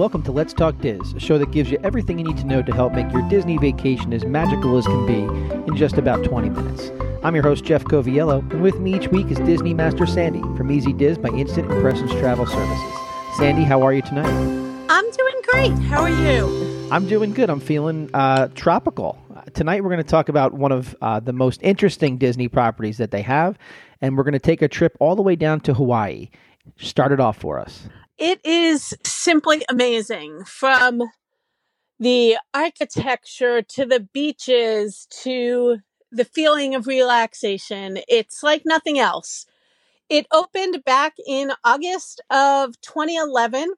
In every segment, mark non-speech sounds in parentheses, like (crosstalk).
welcome to Let's Talk Diz, a show that gives you everything you need to know to help make your Disney vacation as magical as can be in just about 20 minutes. I'm your host, Jeff Coviello, and with me each week is Disney Master Sandy from Easy Diz by Instant Impressions Travel Services. Sandy, how are you tonight? I'm doing great. How are you? I'm doing good. I'm feeling uh, tropical. Tonight, we're going to talk about one of uh, the most interesting Disney properties that they have, and we're going to take a trip all the way down to Hawaii. Start it off for us. It is simply amazing from the architecture to the beaches to the feeling of relaxation. It's like nothing else. It opened back in August of 2011,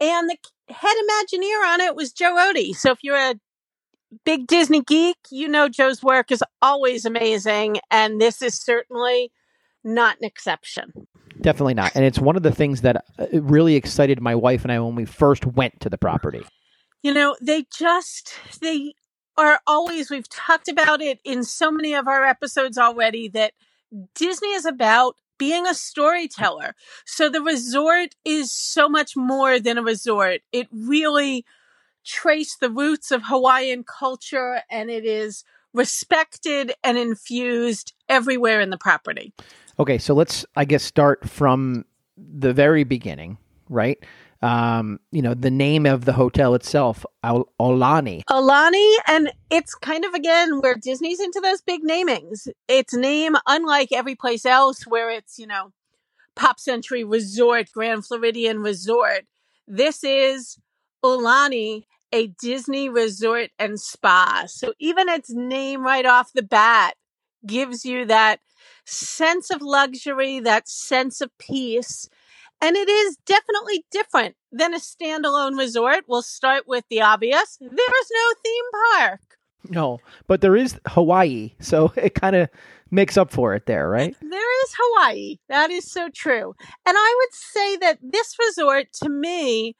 and the head Imagineer on it was Joe Rohde. So if you're a big Disney geek, you know Joe's work is always amazing, and this is certainly not an exception. Definitely not. And it's one of the things that uh, really excited my wife and I when we first went to the property. You know, they just, they are always, we've talked about it in so many of our episodes already that Disney is about being a storyteller. So the resort is so much more than a resort. It really traced the roots of Hawaiian culture and it is respected and infused everywhere in the property. Okay, so let's, I guess, start from the very beginning, right? Um, you know, the name of the hotel itself, Aulani. Aulani, and it's kind of again where Disney's into those big namings. Its name, unlike every place else where it's, you know, Pop Century Resort, Grand Floridian Resort, this is Aulani, a Disney resort and spa. So even its name right off the bat gives you that sense of luxury, that sense of peace. And it is definitely different than a standalone resort. We'll start with the obvious. There's no theme park. No, but there is Hawaii. So (laughs) it kind of makes up for it there, right? There is Hawaii. That is so true. And I would say that this resort to me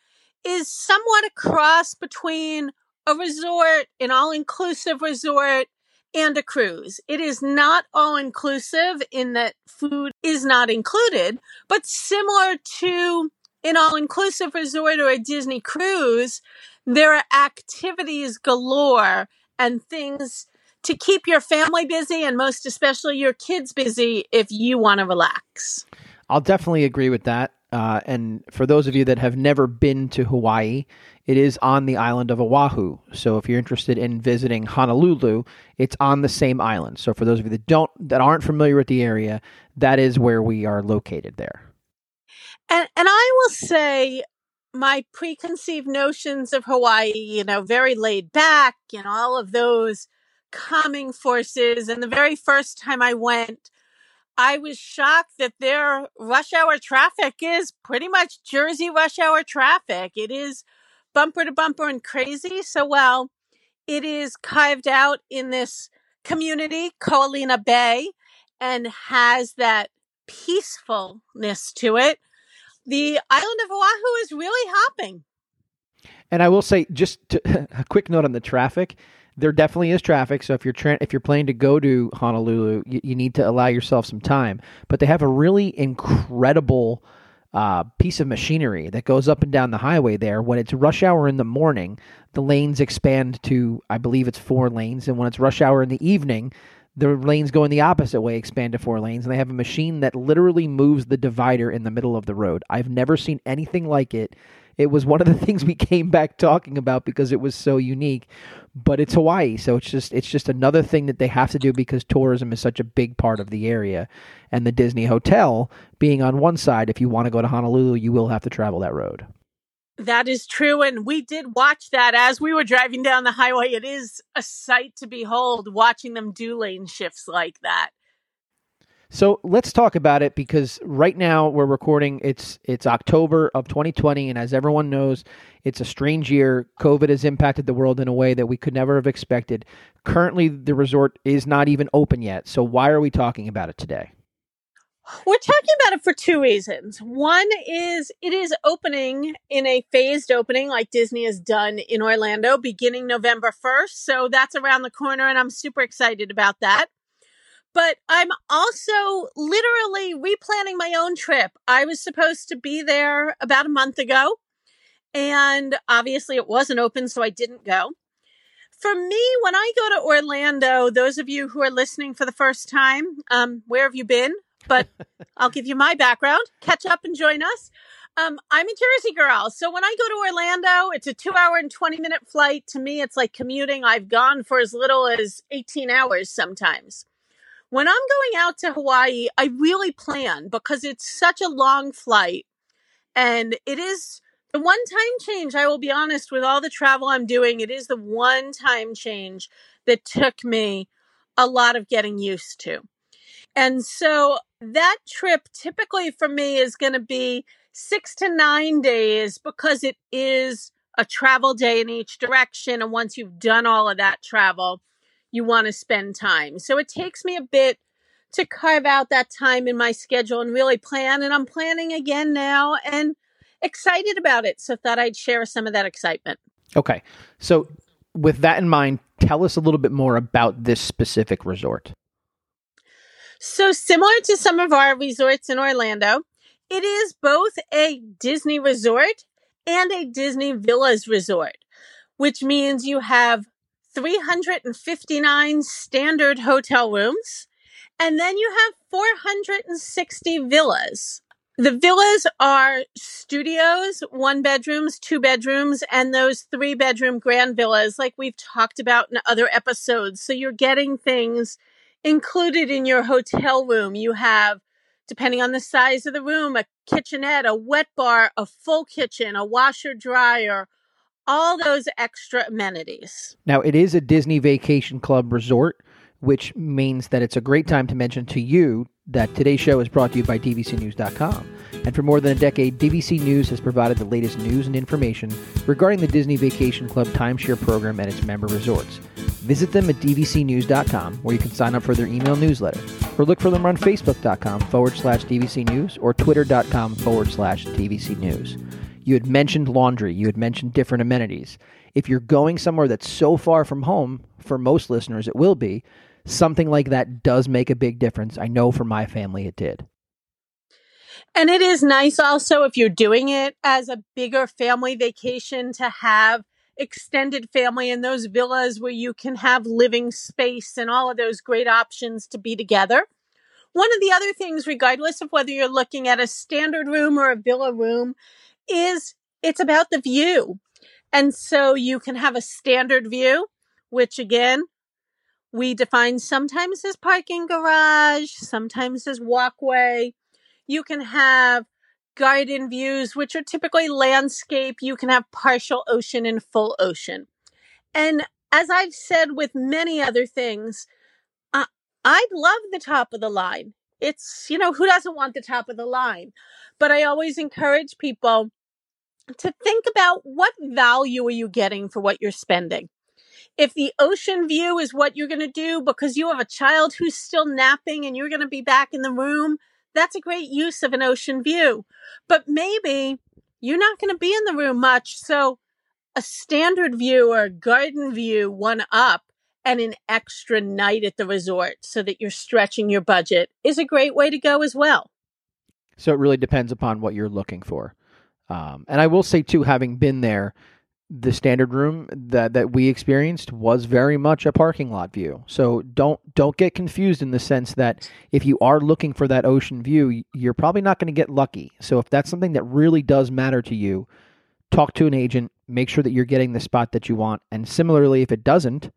is somewhat a cross between a resort, an all inclusive resort, and a cruise. It is not all inclusive in that food is not included, but similar to an all inclusive resort or a Disney cruise, there are activities galore and things to keep your family busy and most especially your kids busy if you want to relax. I'll definitely agree with that. Uh, and for those of you that have never been to Hawaii, it is on the island of Oahu. So if you're interested in visiting Honolulu, it's on the same island. So for those of you that don't that aren't familiar with the area, that is where we are located there. And and I will say my preconceived notions of Hawaii, you know, very laid back and all of those calming forces. And the very first time I went, I was shocked that their rush hour traffic is pretty much Jersey rush hour traffic. It is bumper to bumper and crazy. So while it is carved out in this community, Ko Olina Bay, and has that peacefulness to it, the island of Oahu is really hopping. And I will say, just to, (laughs) a quick note on the traffic there definitely is traffic. So if you're tra- if you're planning to go to Honolulu, you, you, need to allow yourself some time. But they have a really incredible uh, piece of machinery that goes up and down the highway there. When it's rush hour in the morning, the lanes expand to I believe it's four lanes, and when it's rush hour in the evening, the lanes go in the opposite way, expand to four lanes, and they have a machine that literally moves the divider in the middle of the road. I've never seen anything like it it was one of the (laughs) things we came back talking about because it was so unique. But it's Hawaii, so it's just it's just another thing that they have to do because tourism is such a big part of the area. And the Disney Hotel being on one side, if you want to go to Honolulu, you will have to travel that road. That is true. And we did watch that as we were driving down the highway. It is a sight to behold watching them do lane shifts like that. So let's talk about it because right now we're recording. It's it's October of 2020, and as everyone knows, it's a strange year. COVID has impacted the world in a way that we could never have expected. Currently, the resort is not even open yet. So why are we talking about it today? We're talking about it for two reasons. One is it is opening in a phased opening like Disney has done in Orlando beginning November 1st. So that's around the corner, and I'm super excited about that but I'm also literally replanning my own trip. I was supposed to be there about a month ago And obviously it wasn't open, so I didn't go. For me, when I go to Orlando, those of you who are listening for the first time, um, where have you been? But (laughs) I'll give you my background. Catch up and join us. Um, I'm a Jersey girl. So when I go to Orlando, it's a two hour and 20 minute flight. To me, it's like commuting. I've gone for as little as 18 hours sometimes. When I'm going out to Hawaii, I really plan because it's such a long flight and it is the one time change. I will be honest with all the travel I'm doing. It is the one time change that took me a lot of getting used to. And so that trip typically for me is going to be six to nine days because it is a travel day in each direction. And once you've done all of that travel, you want to spend time. So it takes me a bit to carve out that time in my schedule and really plan. And I'm planning again now and excited about it. So thought I'd share some of that excitement. Okay. So with that in mind, tell us a little bit more about this specific resort. So similar to some of our resorts in Orlando, it is both a Disney resort and a Disney Villas resort, which means you have 359 standard hotel rooms, and then you have 460 villas. The villas are studios, one bedrooms, two bedrooms, and those three bedroom grand villas, like we've talked about in other episodes. So you're getting things included in your hotel room. You have depending on the size of the room, a kitchenette, a wet bar, a full kitchen, a washer dryer, all those extra amenities. Now, it is a Disney Vacation Club resort, which means that it's a great time to mention to you that today's show is brought to you by DVCNews.com. And for more than a decade, DVC News has provided the latest news and information regarding the Disney Vacation Club timeshare program and its member resorts. Visit them at dvcnews.com, where you can sign up for their email newsletter, or look for them on facebook.com forward slash DVC News or twitter.com forward slash DVC News. You had mentioned laundry, you had mentioned different amenities. If you're going somewhere that's so far from home, for most listeners it will be, something like that does make a big difference. I know for my family it did. And it is nice also if you're doing it as a bigger family vacation to have extended family in those villas where you can have living space and all of those great options to be together. One of the other things, regardless of whether you're looking at a standard room or a villa room, is it's about the view. And so you can have a standard view, which again, we define sometimes as parking garage, sometimes as walkway. You can have garden views, which are typically landscape. You can have partial ocean and full ocean. And as I've said with many other things, uh, I love the top of the line. It's, you know, who doesn't want the top of the line? But I always encourage people to think about what value are you getting for what you're spending? If the ocean view is what you're going to do because you have a child who's still napping and you're going to be back in the room, that's a great use of an ocean view. But maybe you're not going to be in the room much. So a standard view or a garden view, one up, and an extra night at the resort so that you're stretching your budget is a great way to go as well. So it really depends upon what you're looking for. Um, and I will say, too, having been there, the standard room that that we experienced was very much a parking lot view. So don't don't get confused in the sense that if you are looking for that ocean view, you're probably not going to get lucky. So if that's something that really does matter to you, talk to an agent, make sure that you're getting the spot that you want, and similarly if it doesn't,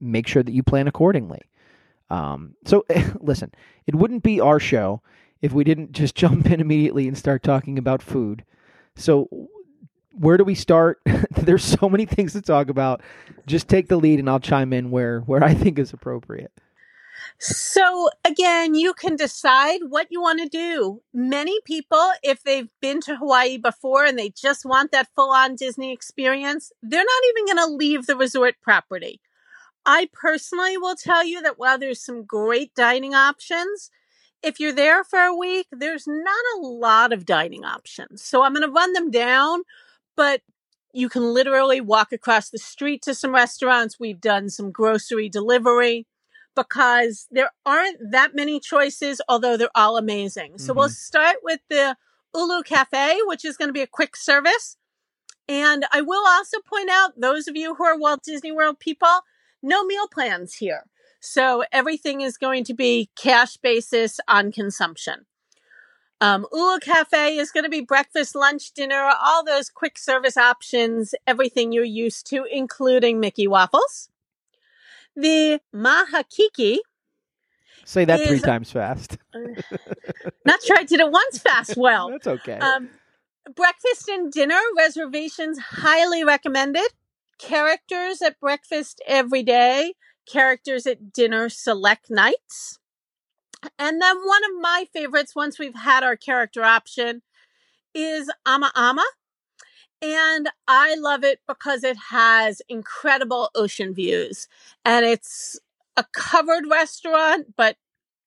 make sure that you plan accordingly. Um, so (laughs) listen, it wouldn't be our show if we didn't just (laughs) jump in immediately and start talking about food. So where do we start? (laughs) There's so many things to talk about. Just take the lead and I'll chime in where where I think is appropriate. So again, you can decide what you want to do. Many people, if they've been to Hawaii before and they just want that full on Disney experience, they're not even going to leave the resort property. I personally will tell you that while there's some great dining options, if you're there for a week, there's not a lot of dining options. So I'm going to run them down but you can literally walk across the street to some restaurants. We've done some grocery delivery because there aren't that many choices, although they're all amazing. Mm-hmm. So we'll mm-hmm. start with the Ulu Cafe, which is going to be a quick service. And I will also point out those of you who are Walt Disney World people, no meal plans here. So everything is going to be cash basis on consumption. Um, Ulu Cafe is going to be breakfast, lunch, dinner, all those quick service options, everything you're used to, including Mickey waffles. The Mahakiki, Say that three times fast. (laughs) not sure I did it once fast well. That's okay. Um, breakfast and dinner reservations highly recommended. Characters at breakfast every day, characters at dinner select nights. And then one of my favorites, once we've had our character option, is Ama Ama. And I love it because it has incredible ocean views. And it's a covered restaurant, but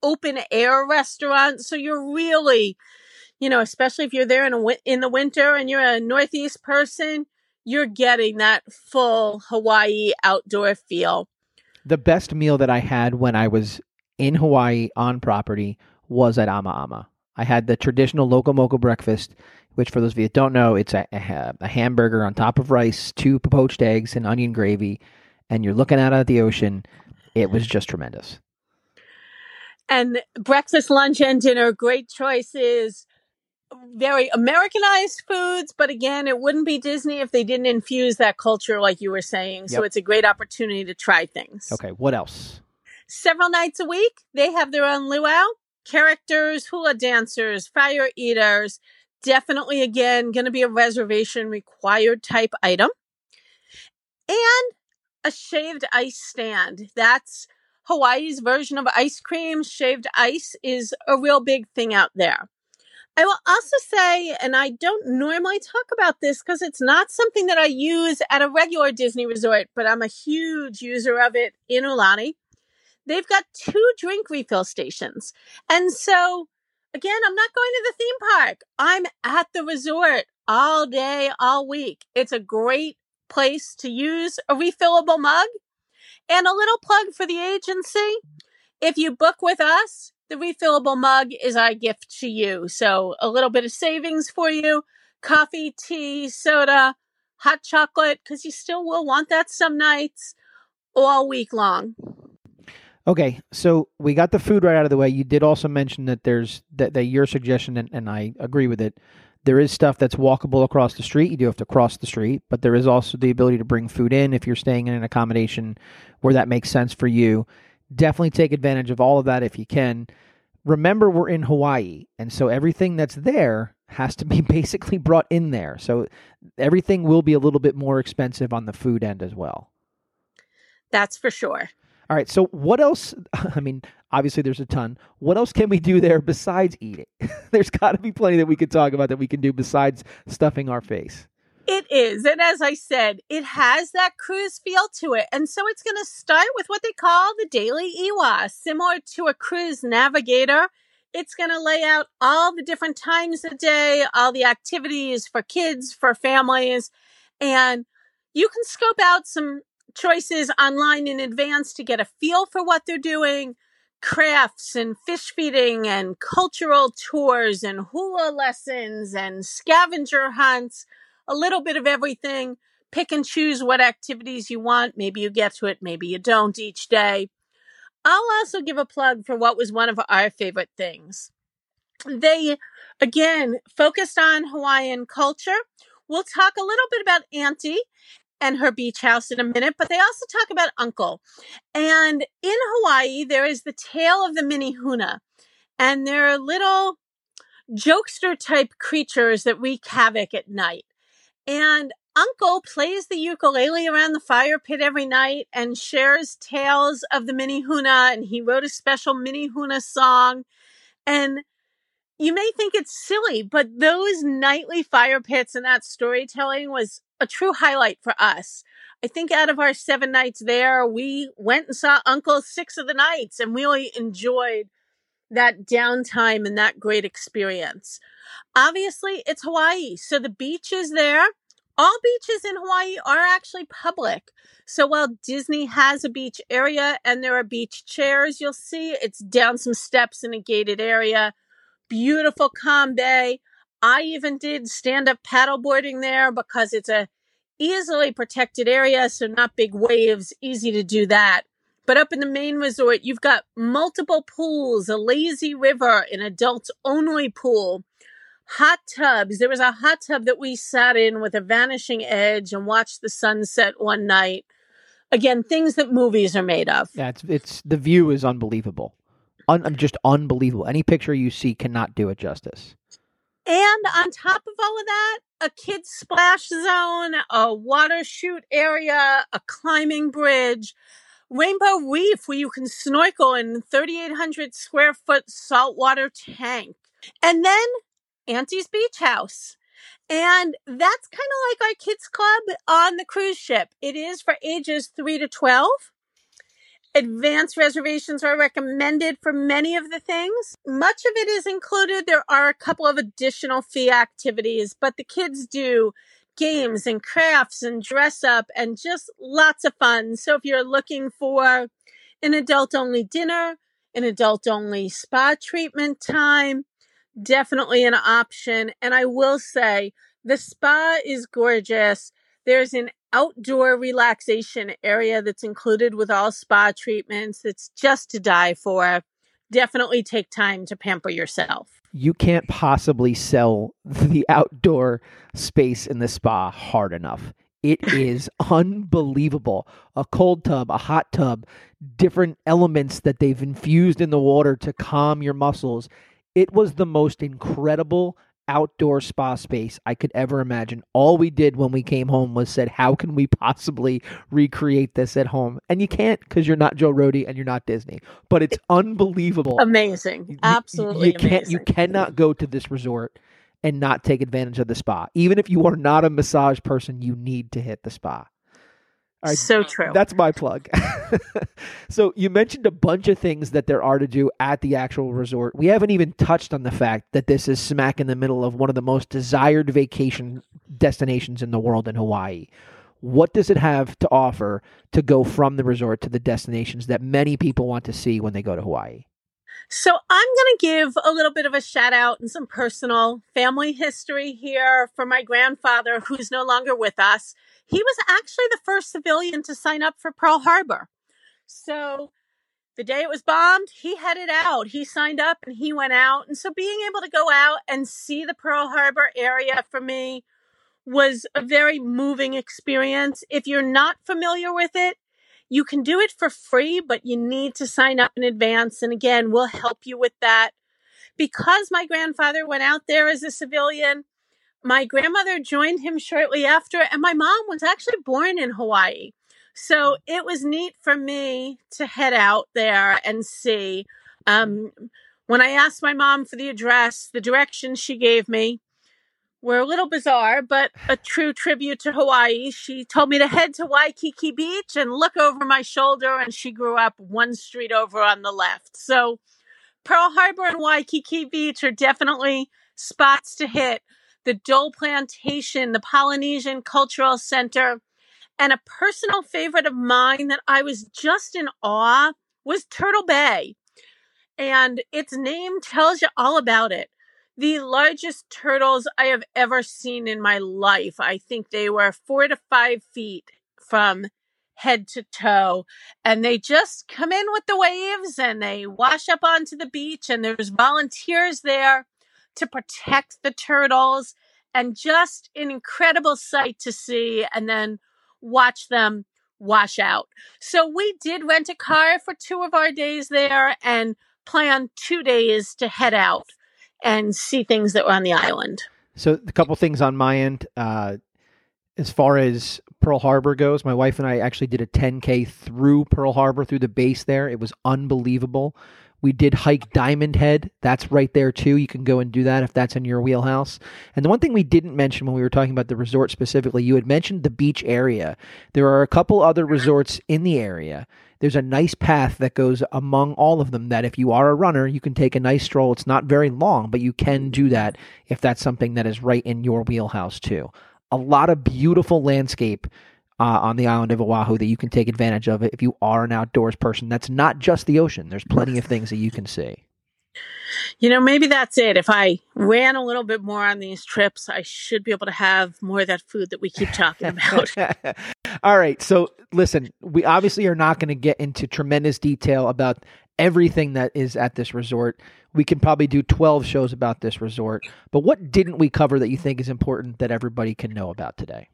open air restaurant. So you're really you know, especially if you're there in a in the winter and you're a Northeast person, you're getting that full Hawaii outdoor feel. the best meal that I had when I was in Hawaii on property was at Ama Ama. I had the traditional loco moco breakfast, which for those of you that don't know, it's a, a, a hamburger on top of rice, two poached eggs, and onion gravy, and you're looking out at the ocean. It was just tremendous. And breakfast, lunch, and dinner, great choices. Very Americanized foods, but again, it wouldn't be Disney if they didn't infuse that culture, like you were saying. So Yep. it's a great opportunity to try things. Okay, what else? several nights a week. They have their own luau, characters, hula dancers, fire eaters. Definitely, again, going to be a reservation required type item. And a shaved ice stand. That's Hawaii's version of ice cream. Shaved ice is a real big thing out there. I will also say, and I don't normally talk about this because it's not something that I use at a regular Disney resort, but I'm a huge user of it in Aulani they've got two drink refill stations. And so, again, I'm not going to the theme park. I'm at the resort all day, all week. It's a great place to use a refillable mug. And a little plug for the agency. If you book with us, the refillable mug is our gift to you. So a little bit of savings for you. Coffee, tea, soda, hot chocolate, because you still will want that some nights all week long. Okay, so we got the food right out of the way. You did also mention that there's that, that your suggestion, and, and I agree with it. There is stuff that's walkable across the street. You do have to cross the street, but there is also the ability to bring food in if you're staying in an accommodation where that makes sense for you. Definitely take advantage of all of that if you can. Remember, we're in Hawaii, and so everything that's there has to be (laughs) basically brought in there. So everything will be a little bit more expensive on the food end as well. That's for sure. All right. So what else? (laughs) I mean, obviously there's a ton. What else can we do there besides eating? (laughs) there's got to be plenty that we could talk about that we can do besides stuffing our face. It is. And as I said, it has that cruise feel to it. And so it's going to start with what they call the daily Iwa, similar to a cruise navigator. It's going to lay out all the different times of day, all the activities for kids, for families. And you can scope out some choices online in advance to get a feel for what they're doing crafts and fish feeding and cultural tours and hula lessons and scavenger hunts a little bit of everything. Pick and choose what activities you want. Maybe you get to it, maybe you don't each day. I'll also give a plug for what was one of our favorite things. They, again, focused on Hawaiian culture. We'll talk a little bit about Auntie and her beach house in a minute, but they also talk about Uncle. And in Hawaii, there is the tale of the Menehune, and they're little jokester type creatures that wreak havoc at night. And Uncle plays the ukulele around the fire pit every night and shares tales of the Menehune. And he wrote a special Menehune song. And you may think it's silly, but those nightly fire pits and that storytelling was a true highlight for us. I think out of our seven nights there, we went and saw Uncle six of the nights and really enjoyed that downtime and that great experience. Obviously, it's Hawaii, so the beach is there. All beaches in Hawaii are actually public. So while Disney has a beach area and there are beach chairs, you'll see it's down some steps in a gated area. Beautiful calm bay. I even did stand up paddleboarding there because it's a easily protected area, so not big waves, easy to do that. But up in the main resort, you've got multiple pools, a lazy river, an adults only pool, hot tubs. There was a hot tub that we sat in with a vanishing edge and watched the sunset one night. Again, things that movies are made of. Yeah, it's it's the view is unbelievable, Un, just unbelievable. Any picture you see cannot do it justice. And on top of all of that, a kids splash zone, a water chute area, a climbing bridge, Rainbow Reef where you can snorkel in 3,800 square foot saltwater tank. And then Auntie's Beach House. And that's kind of like our kids club on the cruise ship. It is for ages 3 to 12. Advanced reservations are recommended for many of the things. Much of it is included. There are a couple of additional fee activities, but the kids do games and crafts and dress up and just lots of fun. So if you're looking for an adult only dinner, an adult only spa treatment time, definitely an option. And I will say the spa is gorgeous. There's an outdoor relaxation area that's included with all spa treatments. It's just to die for. Definitely take time to pamper yourself. You can't possibly sell (laughs) the outdoor space in the spa hard enough. It (laughs) is unbelievable. A cold tub, a hot tub, different elements that they've infused in the water to calm your muscles. It was the most incredible outdoor spa space I could ever imagine. All we did when we came home was said, "How can we possibly recreate this at home?" And you can't because you're not Joe Rohde and you're not Disney. But it's unbelievable, amazing, absolutely. You, you can't, you cannot go to this resort and not take advantage of the spa. Even if you are not a massage person, you need to hit the spa. Right, so true. That's my plug. (laughs) so you mentioned a bunch of things that there are to do at the actual resort. We haven't even touched on the fact that this is smack in the middle of one of the most desired vacation destinations in the world in Hawaii. What does it have to offer to go from the resort to the destinations that many people want to see when they go to Hawaii? So I'm going to give a little bit of a shout out and some personal family history here for my grandfather who's no longer with us. He was actually the first civilian to sign up for Pearl Harbor. So the day it was bombed, he headed out. He signed up and he went out. And so being able to go out and see the Pearl Harbor area for me was a very moving experience. If you're not familiar with it, you can do it for free, but you need to sign up in advance. And again, we'll help you with that. Because my grandfather went out there as a civilian, my grandmother joined him shortly after, and my mom was actually born in Hawaii. So it was neat for me to head out there and see. Um, when I asked my mom for the address, the directions she gave me, were a little bizarre, but a true tribute to Hawaii. She told me to head to Waikiki Beach and look over my shoulder, and she grew up one street over on the left. So Pearl Harbor and Waikiki Beach are definitely spots to hit. The Dole Plantation, the Polynesian Cultural Center, and a personal favorite of mine that I was just in awe was Turtle Bay. And its name tells you all about it the largest turtles I have ever seen in my life. I think they were four to five feet from head to toe. And they just come in with the waves and they wash up onto the beach, and there's volunteers there to protect the turtles. And just an incredible sight to see, and then watch them wash out. So we did rent a car for two of our days there and plan two days to head out and see things that were on the island. So a couple things on my end. Uh, as far as Pearl Harbor goes, my wife and I actually did a 10K through Pearl Harbor, through the base there. It was unbelievable. We did hike Diamond Head. That's right there too. You can go and do that if that's in your wheelhouse. And the one thing we didn't mention when we were talking about the resort specifically, you had mentioned the beach area. There are a couple other resorts in the area there's a nice path that goes among all of them that if you are a runner, you can take a nice stroll. It's not very long, but you can do that if that's something that is right in your wheelhouse too. A lot of beautiful landscape uh, on the island of Oahu that you can take advantage of it if you are an outdoors person. That's not just the ocean. There's plenty of things that you can see. You know, maybe that's it. If I ran a little bit more on these trips, I should be able to have more of that food that we keep talking (laughs) about. (laughs) (laughs) All right. So, listen, we obviously are not going to get into tremendous detail about everything that is at this resort. We can probably do 12 shows about this resort. But what didn't we cover that you think is important that everybody can know about today?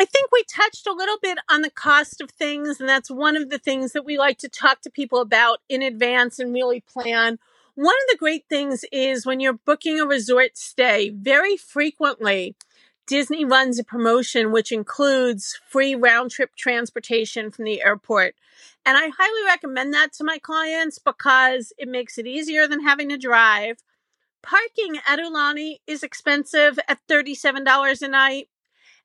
I think we touched a little bit on the cost of things, and that's one of the things that we like to talk to people about in advance and really plan. One of the great things is when you're booking a resort stay, very frequently, Disney runs a promotion which includes free round trip transportation from the airport. And I highly recommend that to my clients because it makes it easier than having to drive. Parking at Aulani is expensive at $37 a night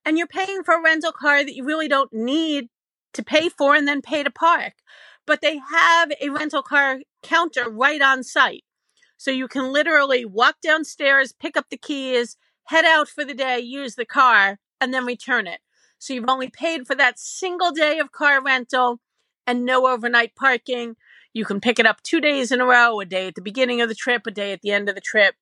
and you're paying for a rental car that you really don't need to pay for and then pay to park. But they have a rental car counter right on site. So you can literally walk downstairs, pick up the keys, head out for the day, use the car, and then return it. So you've only paid for that single day of car rental and no overnight parking. You can pick it up two days in a row, a day at the beginning of the trip, a day at the end of the trip.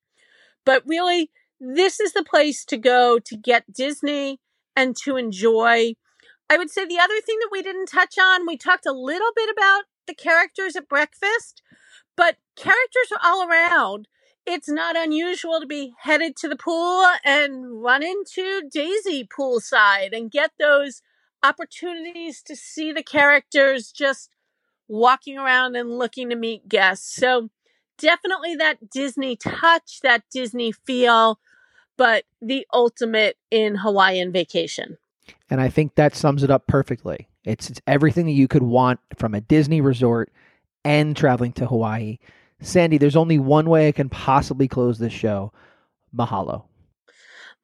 But really, this is the place to go to get Disney and to enjoy. I would say the other thing that we didn't touch on, we talked a little bit about the characters at breakfast, but characters are all around. It's not unusual to be headed to the pool and run into Daisy poolside and get those opportunities to see the characters just walking around and looking to meet guests. So definitely that Disney touch, that Disney feel but the ultimate in Hawaiian vacation. And I think that sums it up perfectly. It's, it's everything that you could want from a Disney resort and traveling to Hawaii. Sandy, there's only one way I can possibly close this show. Mahalo.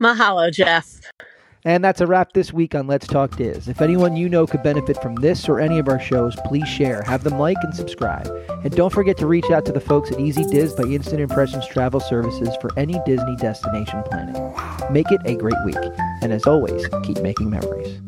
Mahalo, Jeff. And that's a wrap this week on Let's Talk Diz. If anyone you know could benefit from this or any of our shows, please share, have them like and subscribe. And don't forget to reach out to the folks at Easy Diz by Instant Impressions Travel Services for any Disney destination planning. Make it a great week. And as always, keep making memories.